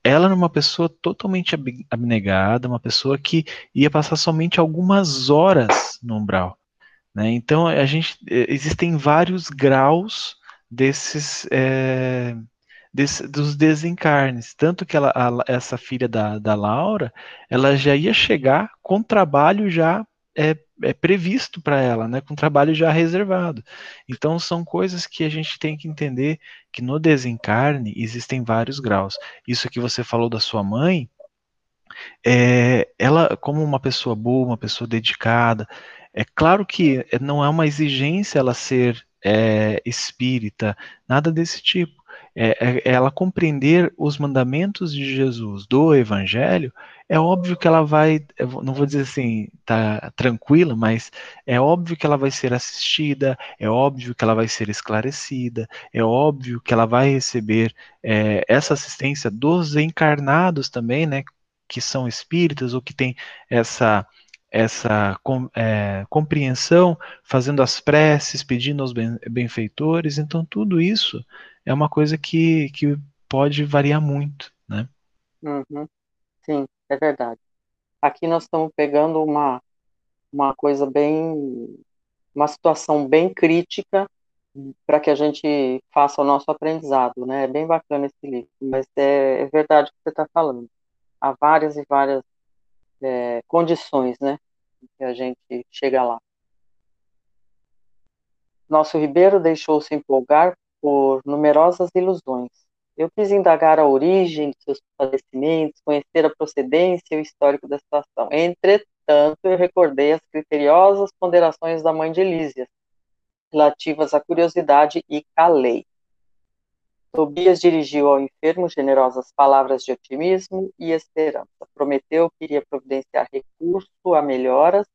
ela era uma pessoa totalmente abnegada, uma pessoa que ia passar somente algumas horas no umbral. Né? Então, a gente, é, existem vários graus desses, é, desse, dos desencarnes. Tanto que ela, a, essa filha da, da Laura, ela já ia chegar com trabalho já é, é previsto para ela, né, com trabalho já reservado. Então são coisas que a gente tem que entender que no desencarne existem vários graus. Isso que você falou da sua mãe, é, ela como uma pessoa boa, uma pessoa dedicada, é claro que não é uma exigência ela ser é, espírita, nada desse tipo. É, é, é, ela compreender os mandamentos de Jesus do Evangelho, é óbvio que ela vai, não vou dizer assim, tá tranquila, mas é óbvio que ela vai ser assistida, é óbvio que ela vai ser esclarecida, é óbvio que ela vai receber é, essa assistência dos encarnados também, né, que são espíritas ou que têm essa essa é, compreensão, fazendo as preces, pedindo aos benfeitores. Então, tudo isso é uma coisa que, que pode variar muito, né? Uhum. Sim, é verdade. Aqui nós estamos pegando uma, uma coisa bem, uma situação bem crítica para que a gente faça o nosso aprendizado, né? É bem bacana esse livro, mas é, é verdade o que você está falando. Há várias e várias é, condições, né? Que a gente chega lá. Nosso Ribeiro deixou-se empolgar por numerosas ilusões. Eu quis indagar a origem de seus padecimentos, conhecer a procedência e o histórico da situação. Entretanto, eu recordei as criteriosas ponderações da mãe de Elísias, relativas à curiosidade, e calei. Tobias dirigiu ao enfermo generosas palavras de otimismo e esperança. Prometeu que iria providenciar recurso a melhoras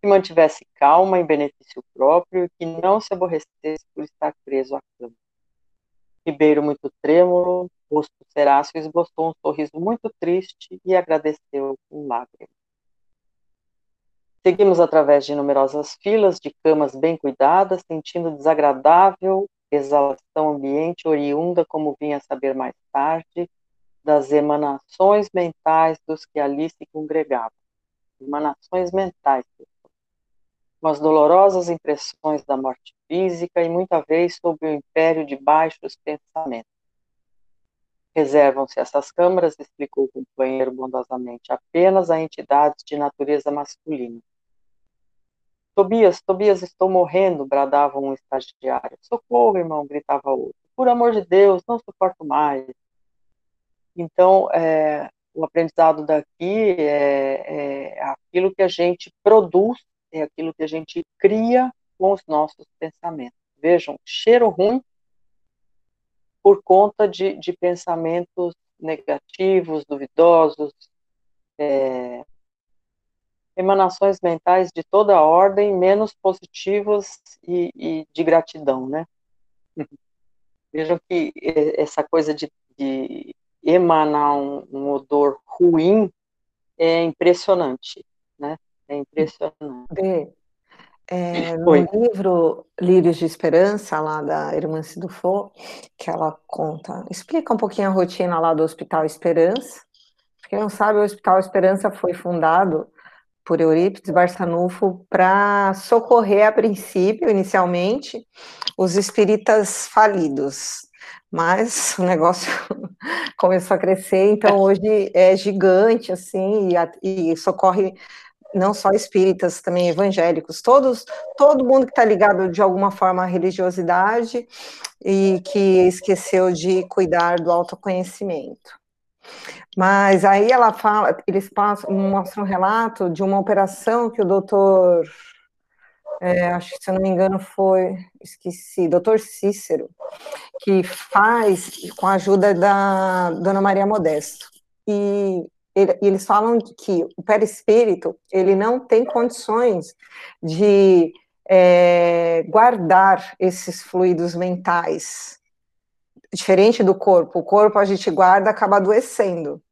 que mantivesse calma em benefício próprio e que não se aborrecesse por estar preso à cama. Ribeiro, muito trêmulo, rosto seráceo, esboçou um sorriso muito triste e agradeceu com lágrimas. Seguimos através de numerosas filas de camas bem cuidadas, sentindo desagradável exalação ambiente oriunda, como vinha a saber mais tarde, das emanações mentais dos que ali se congregavam. Emanações mentais, com as dolorosas impressões da morte física e muita vez sob o império de baixos pensamentos. Reservam-se essas câmaras, explicou o companheiro bondosamente, apenas a entidades de natureza masculina. Tobias, Tobias, estou morrendo, bradava um estagiário. Socorro, irmão, gritava outro. Por amor de Deus, não suporto mais. Então, é, o aprendizado daqui é, é aquilo que a gente produz é aquilo que a gente cria com os nossos pensamentos. Vejam, cheiro ruim por conta de, de pensamentos negativos, duvidosos, é, emanações mentais de toda ordem, menos positivas e, e de gratidão, né? Vejam que essa coisa de, de emanar um, um odor ruim é impressionante, né? É impressionante. é, no Oi. livro Lírios de Esperança, lá da irmã Sidufo, que ela conta, explica um pouquinho a rotina lá do Hospital Esperança. Quem não sabe, o Hospital Esperança foi fundado por Eurípides Barçanufo para socorrer, a princípio, inicialmente, os espíritas falidos. Mas o negócio começou a crescer, então hoje é gigante, assim, e, e socorre não só espíritas, também evangélicos, todos, todo mundo que está ligado de alguma forma à religiosidade e que esqueceu de cuidar do autoconhecimento. Mas aí ela fala, eles passam, mostram um relato de uma operação que o doutor, é, acho que se eu não me engano foi, esqueci, doutor Cícero, que faz com a ajuda da Dona Maria Modesto. E ele, eles falam que o perispírito ele não tem condições de é, guardar esses fluidos mentais. Diferente do corpo, o corpo a gente guarda acaba adoecendo.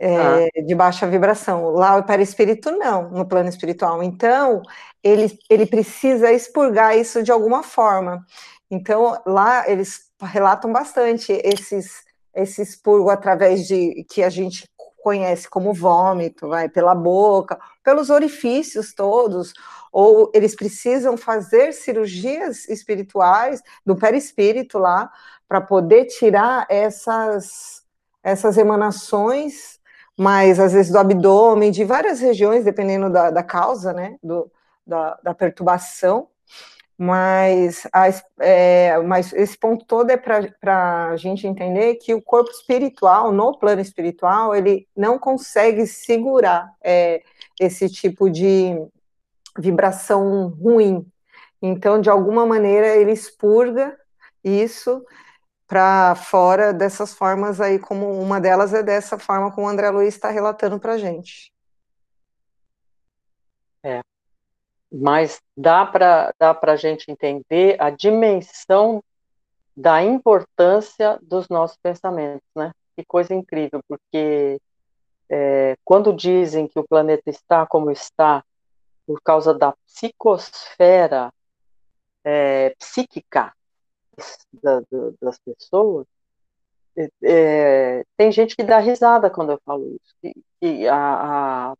É, ah. de baixa vibração. Lá o perispírito não, no plano espiritual. Então, ele, ele precisa expurgar isso de alguma forma. Então, lá eles relatam bastante esses, esse expurgo através de que a gente conhece como vômito, vai pela boca, pelos orifícios todos, ou eles precisam fazer cirurgias espirituais do perispírito lá para poder tirar essas essas emanações, mas às vezes do abdômen, de várias regiões, dependendo da, da causa, né, do, da, da perturbação. Mas, a, é, mas esse ponto todo é para a gente entender que o corpo espiritual, no plano espiritual, ele não consegue segurar é, esse tipo de vibração ruim. Então, de alguma maneira, ele expurga isso para fora dessas formas aí, como uma delas é dessa forma como o André Luiz está relatando para a gente. É, mas dá para dá a gente entender a dimensão da importância dos nossos pensamentos, né? Que coisa incrível, porque é, quando dizem que o planeta está como está por causa da psicosfera é, psíquica da, das pessoas, é, é, tem gente que dá risada quando eu falo isso, que, que a, a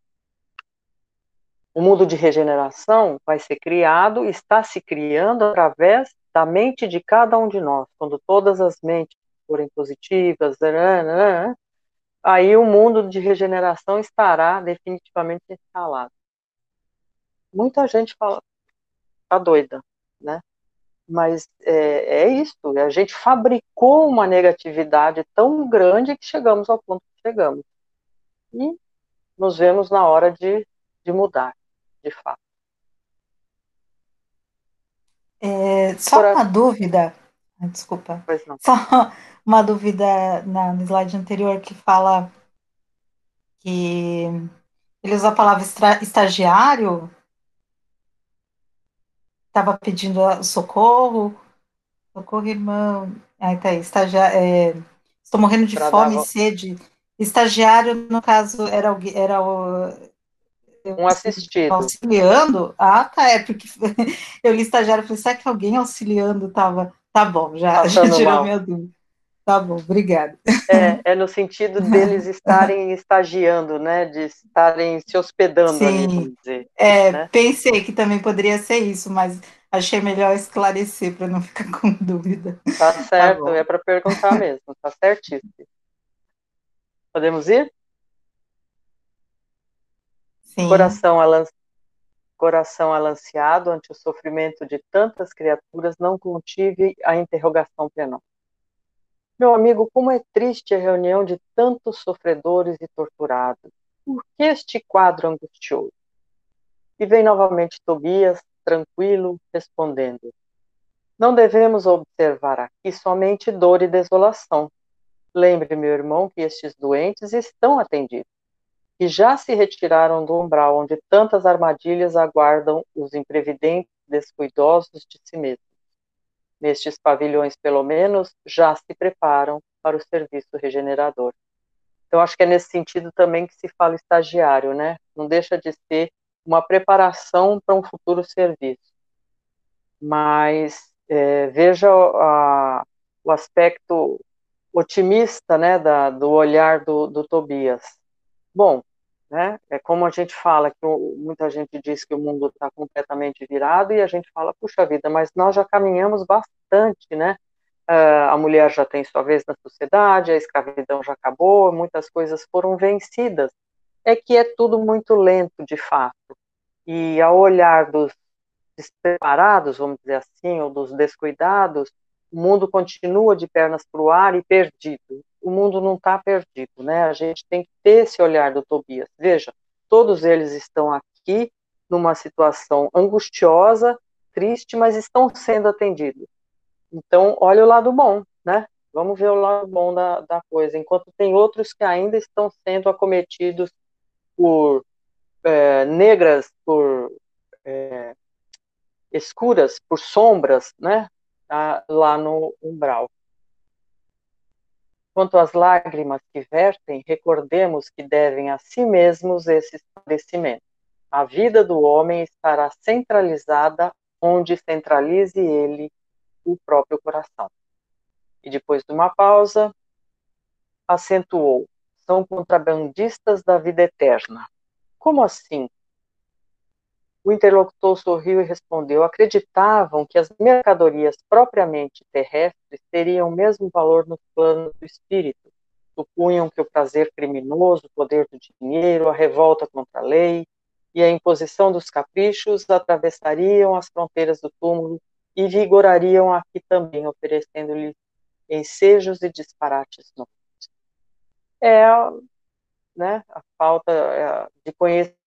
o mundo de regeneração vai ser criado, está se criando através da mente de cada um de nós. Quando todas as mentes forem positivas, né, né, né, aí o mundo de regeneração estará definitivamente instalado. Muita gente fala, tá doida, né? Mas é, é isso, a gente fabricou uma negatividade tão grande que chegamos ao ponto que chegamos. E nos vemos na hora de, de mudar de fato. É, só uma dúvida, desculpa. Pois não. Só uma dúvida na, no slide anterior que fala que ele usa a palavra estagiário, estava pedindo socorro, socorro, irmão. Aí tá aí, estagiário, é, estou morrendo de pra fome e sede. Estagiário, no caso, era, era o, um assistido. Auxiliando? Ah, tá, é porque eu li estagiário e falei, será que alguém auxiliando tava? Tá bom, já, já tirou mal. minha dúvida. Tá bom, obrigada. É, é no sentido deles estarem estagiando, né? De estarem se hospedando Sim. ali, vamos dizer. É, né? pensei que também poderia ser isso, mas achei melhor esclarecer para não ficar com dúvida. Tá, tá certo, tá é para perguntar mesmo, tá certíssimo. Podemos ir? Sim. Coração, alan... Coração alanceado ante o sofrimento de tantas criaturas, não contive a interrogação penal. Meu amigo, como é triste a reunião de tantos sofredores e torturados. Por que este quadro angustioso? E vem novamente Tobias, tranquilo, respondendo: Não devemos observar aqui somente dor e desolação. Lembre, meu irmão, que estes doentes estão atendidos que já se retiraram do umbral onde tantas armadilhas aguardam os imprevidentes descuidosos de si mesmos. Nestes pavilhões, pelo menos, já se preparam para o serviço regenerador. Então, acho que é nesse sentido também que se fala estagiário, né? Não deixa de ser uma preparação para um futuro serviço. Mas é, veja a, o aspecto otimista, né, da, do olhar do, do Tobias. Bom, né? É como a gente fala, que muita gente diz que o mundo está completamente virado e a gente fala, puxa vida, mas nós já caminhamos bastante, né? Uh, a mulher já tem sua vez na sociedade, a escravidão já acabou, muitas coisas foram vencidas. É que é tudo muito lento, de fato. E ao olhar dos despreparados, vamos dizer assim, ou dos descuidados, o mundo continua de pernas para o ar e perdido o mundo não está perdido, né? A gente tem que ter esse olhar do Tobias. Veja, todos eles estão aqui numa situação angustiosa, triste, mas estão sendo atendidos. Então, olha o lado bom, né? Vamos ver o lado bom da, da coisa. Enquanto tem outros que ainda estão sendo acometidos por é, negras, por é, escuras, por sombras, né? Lá no umbral. Quanto às lágrimas que vertem, recordemos que devem a si mesmos esse esclarecimento. A vida do homem estará centralizada onde centralize ele o próprio coração. E depois de uma pausa, acentuou: são contrabandistas da vida eterna. Como assim? O interlocutor sorriu e respondeu: acreditavam que as mercadorias propriamente terrestres teriam o mesmo valor no plano do espírito. Supunham que o prazer criminoso, o poder do dinheiro, a revolta contra a lei e a imposição dos caprichos atravessariam as fronteiras do túmulo e vigorariam aqui também, oferecendo-lhe ensejos e disparates novos. É né, a falta é, de conhecimento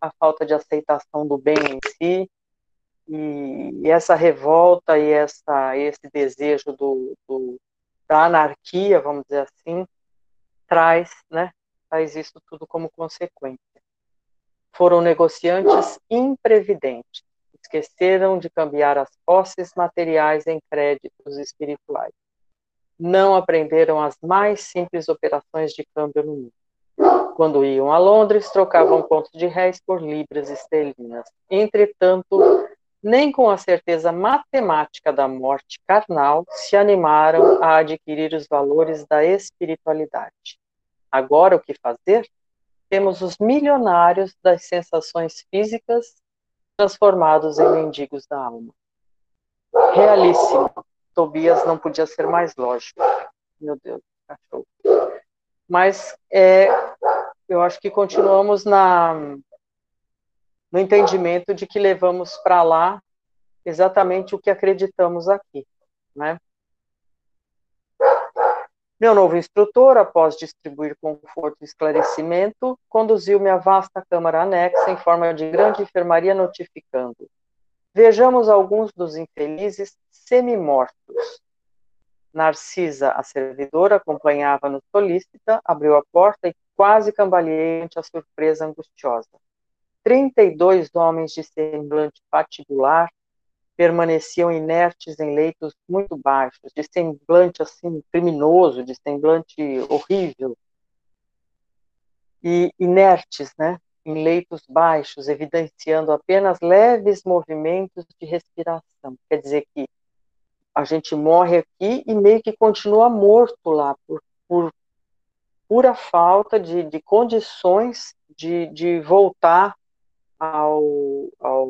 a falta de aceitação do bem em si, e, e essa revolta e essa, esse desejo do, do, da anarquia, vamos dizer assim, traz, né, traz isso tudo como consequência. Foram negociantes imprevidentes, esqueceram de cambiar as posses materiais em créditos espirituais. Não aprenderam as mais simples operações de câmbio no mundo. Quando iam a Londres, trocavam pontos de réis por libras esterlinas. Entretanto, nem com a certeza matemática da morte carnal se animaram a adquirir os valores da espiritualidade. Agora, o que fazer? Temos os milionários das sensações físicas transformados em mendigos da alma. Realíssimo. Tobias não podia ser mais lógico. Meu Deus, cachorro. Mas é, eu acho que continuamos na, no entendimento de que levamos para lá exatamente o que acreditamos aqui, né? Meu novo instrutor, após distribuir conforto e esclarecimento, conduziu-me à vasta câmara anexa em forma de grande enfermaria, notificando: Vejamos alguns dos infelizes semi-mortos. Narcisa, a servidora, acompanhava-nos solícita, abriu a porta e quase cambaleei ante a surpresa angustiosa. Trinta e dois homens de semblante patibular permaneciam inertes em leitos muito baixos, de semblante assim criminoso, de semblante horrível, e inertes, né, em leitos baixos, evidenciando apenas leves movimentos de respiração. Quer dizer que a gente morre aqui e meio que continua morto lá por, por pura falta de, de condições de, de voltar ao, ao.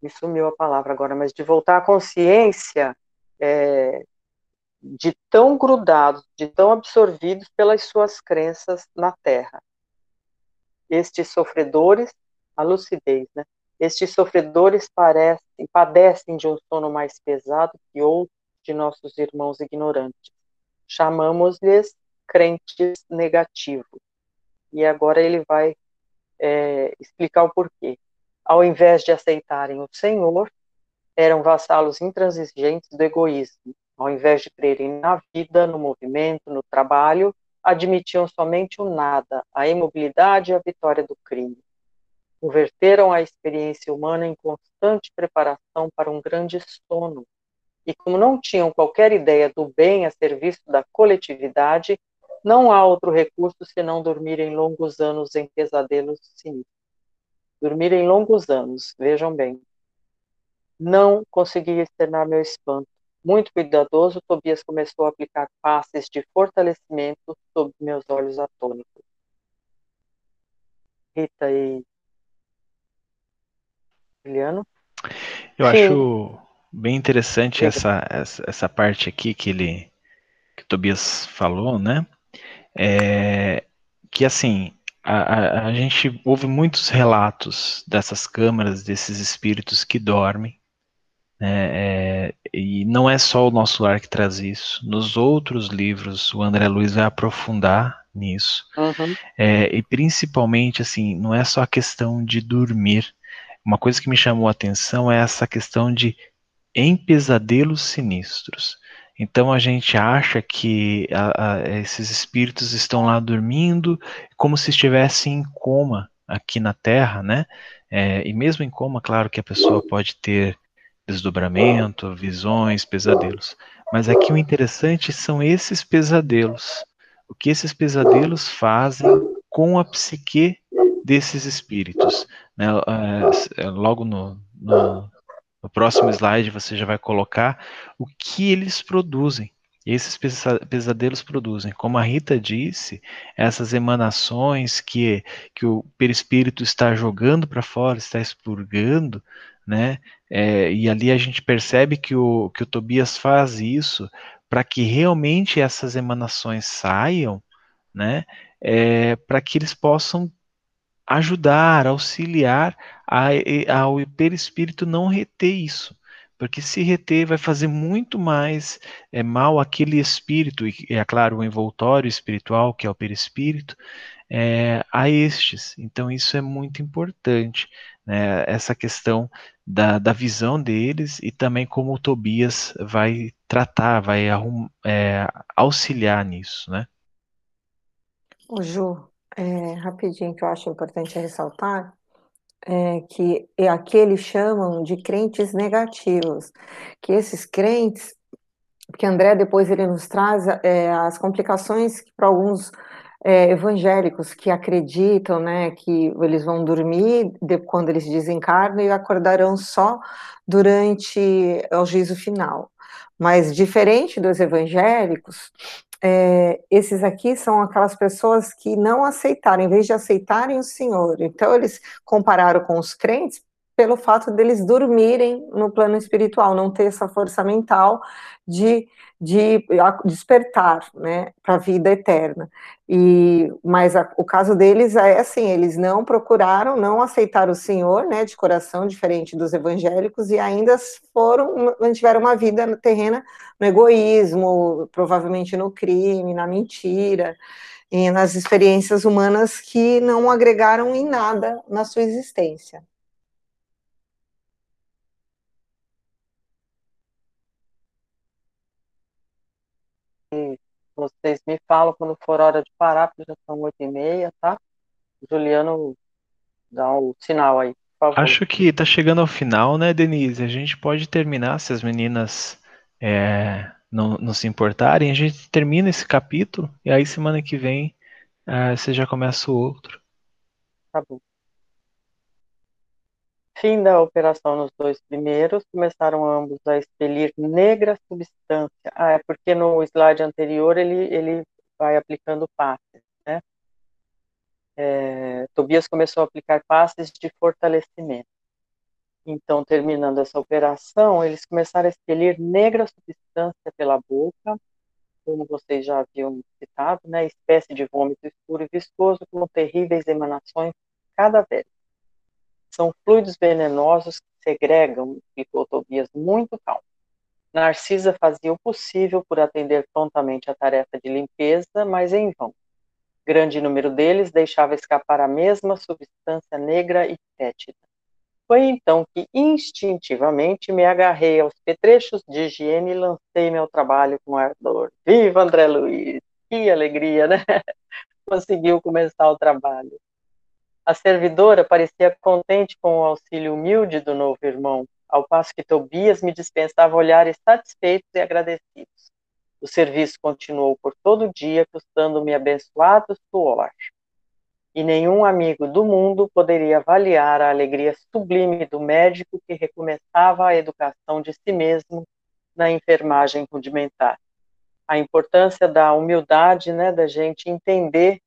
Me sumiu a palavra agora, mas de voltar à consciência é, de tão grudados, de tão absorvidos pelas suas crenças na Terra. Estes sofredores, a lucidez, né? Estes sofredores parecem, padecem de um sono mais pesado que outros de nossos irmãos ignorantes. Chamamos-lhes crentes negativos. E agora ele vai é, explicar o porquê. Ao invés de aceitarem o Senhor, eram vassalos intransigentes do egoísmo. Ao invés de crerem na vida, no movimento, no trabalho, admitiam somente o nada, a imobilidade e a vitória do crime. Converteram a experiência humana em constante preparação para um grande sono, e como não tinham qualquer ideia do bem a serviço da coletividade, não há outro recurso senão dormir em longos anos em pesadelos sinistros. Dormir em longos anos, vejam bem. Não consegui externar meu espanto. Muito cuidadoso, Tobias começou a aplicar passes de fortalecimento sobre meus olhos atônicos. Rita e Juliano? Eu Sim. acho Bem interessante essa, essa, essa, parte aqui que ele que o Tobias falou, né? É, que assim a, a, a, gente ouve muitos relatos dessas câmaras, desses espíritos que dormem, né? É, e não é só o nosso lar que traz isso. Nos outros livros, o André Luiz vai aprofundar nisso. Uhum. É, e principalmente, assim, não é só a questão de dormir. Uma coisa que me chamou a atenção é essa questão de em pesadelos sinistros. Então a gente acha que a, a, esses espíritos estão lá dormindo como se estivessem em coma aqui na Terra, né? É, e mesmo em coma, claro que a pessoa pode ter desdobramento, visões, pesadelos. Mas aqui o interessante são esses pesadelos. O que esses pesadelos fazem com a psique desses espíritos. Né? É, é logo no, no, no próximo slide você já vai colocar o que eles produzem. Esses pesadelos produzem, como a Rita disse, essas emanações que, que o perispírito está jogando para fora, está expurgando, né? É, e ali a gente percebe que o, que o Tobias faz isso para que realmente essas emanações saiam, né? É, para que eles possam ajudar, auxiliar a, ao perispírito não reter isso. Porque se reter vai fazer muito mais é, mal aquele espírito, e é claro, o envoltório espiritual, que é o perispírito, é, a estes. Então, isso é muito importante, né, essa questão da, da visão deles e também como o Tobias vai tratar, vai arrum, é, auxiliar nisso, né? O Ju, é, rapidinho que eu acho importante ressaltar, é, que é aqui chamam de crentes negativos, que esses crentes, porque André depois ele nos traz é, as complicações que para alguns é, evangélicos que acreditam, né, que eles vão dormir de, quando eles desencarnam e acordarão só durante o juízo final. Mas diferente dos evangélicos, é, esses aqui são aquelas pessoas que não aceitaram, em vez de aceitarem o Senhor. Então, eles compararam com os crentes pelo fato deles dormirem no plano espiritual, não ter essa força mental de, de despertar né, para a vida eterna. E, mas a, o caso deles é assim, eles não procuraram, não aceitaram o Senhor, né, de coração, diferente dos evangélicos, e ainda foram, mantiveram uma vida terrena no egoísmo, provavelmente no crime, na mentira, e nas experiências humanas que não agregaram em nada na sua existência. Vocês me falam quando for hora de parar, porque já são oito e meia, tá? Juliano, dá o sinal aí, por favor. Acho que tá chegando ao final, né, Denise? A gente pode terminar, se as meninas é, não, não se importarem, a gente termina esse capítulo, e aí semana que vem é, você já começa o outro. Tá bom. Fim da operação nos dois primeiros, começaram ambos a expelir negra substância. Ah, é porque no slide anterior ele, ele vai aplicando passes, né? É, Tobias começou a aplicar passes de fortalecimento. Então, terminando essa operação, eles começaram a expelir negra substância pela boca, como vocês já haviam citado, né? Espécie de vômito escuro e viscoso com terríveis emanações cadavéricas. São fluidos venenosos que segregam, explicou Tobias muito calmo. Narcisa fazia o possível por atender prontamente à tarefa de limpeza, mas em vão. Grande número deles deixava escapar a mesma substância negra e fétida. Foi então que instintivamente me agarrei aos petrechos de higiene e lancei meu trabalho com ardor. Viva André Luiz! Que alegria, né? Conseguiu começar o trabalho. A servidora parecia contente com o auxílio humilde do novo irmão, ao passo que Tobias me dispensava olhares satisfeitos e agradecidos. O serviço continuou por todo o dia, custando-me abençoado suor. E nenhum amigo do mundo poderia avaliar a alegria sublime do médico que recomeçava a educação de si mesmo na enfermagem rudimentar. A importância da humildade, né, da gente entender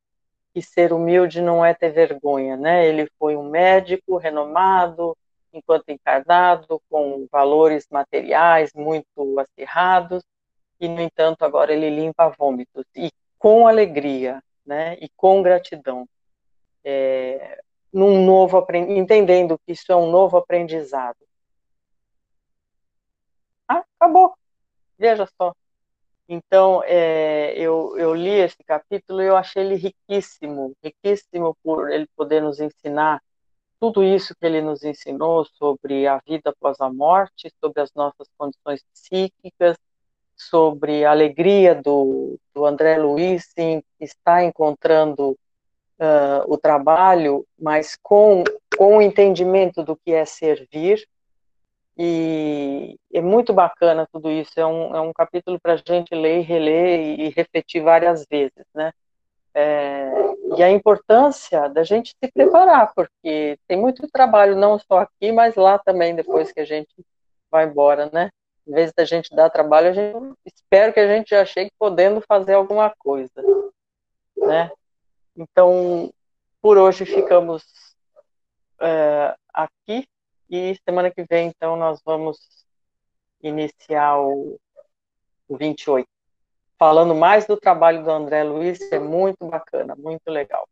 que ser humilde não é ter vergonha, né? Ele foi um médico renomado, enquanto encarnado, com valores materiais muito acirrados, e, no entanto, agora ele limpa vômitos, e com alegria, né? E com gratidão. É, num novo entendendo que isso é um novo aprendizado. Ah, acabou. Veja só. Então, é, eu, eu li esse capítulo e eu achei ele riquíssimo, riquíssimo por ele poder nos ensinar tudo isso que ele nos ensinou sobre a vida após a morte, sobre as nossas condições psíquicas, sobre a alegria do, do André Luiz em estar encontrando uh, o trabalho, mas com, com o entendimento do que é servir, e é muito bacana tudo isso. É um, é um capítulo para a gente ler, reler e refletir várias vezes, né? É, e a importância da gente se preparar, porque tem muito trabalho, não só aqui, mas lá também, depois que a gente vai embora, né? Em vez da gente dar trabalho, a gente espero que a gente já chegue podendo fazer alguma coisa, né? Então, por hoje ficamos é, aqui e semana que vem, então, nós vamos iniciar o, o 28, falando mais do trabalho do André Luiz, é muito bacana, muito legal.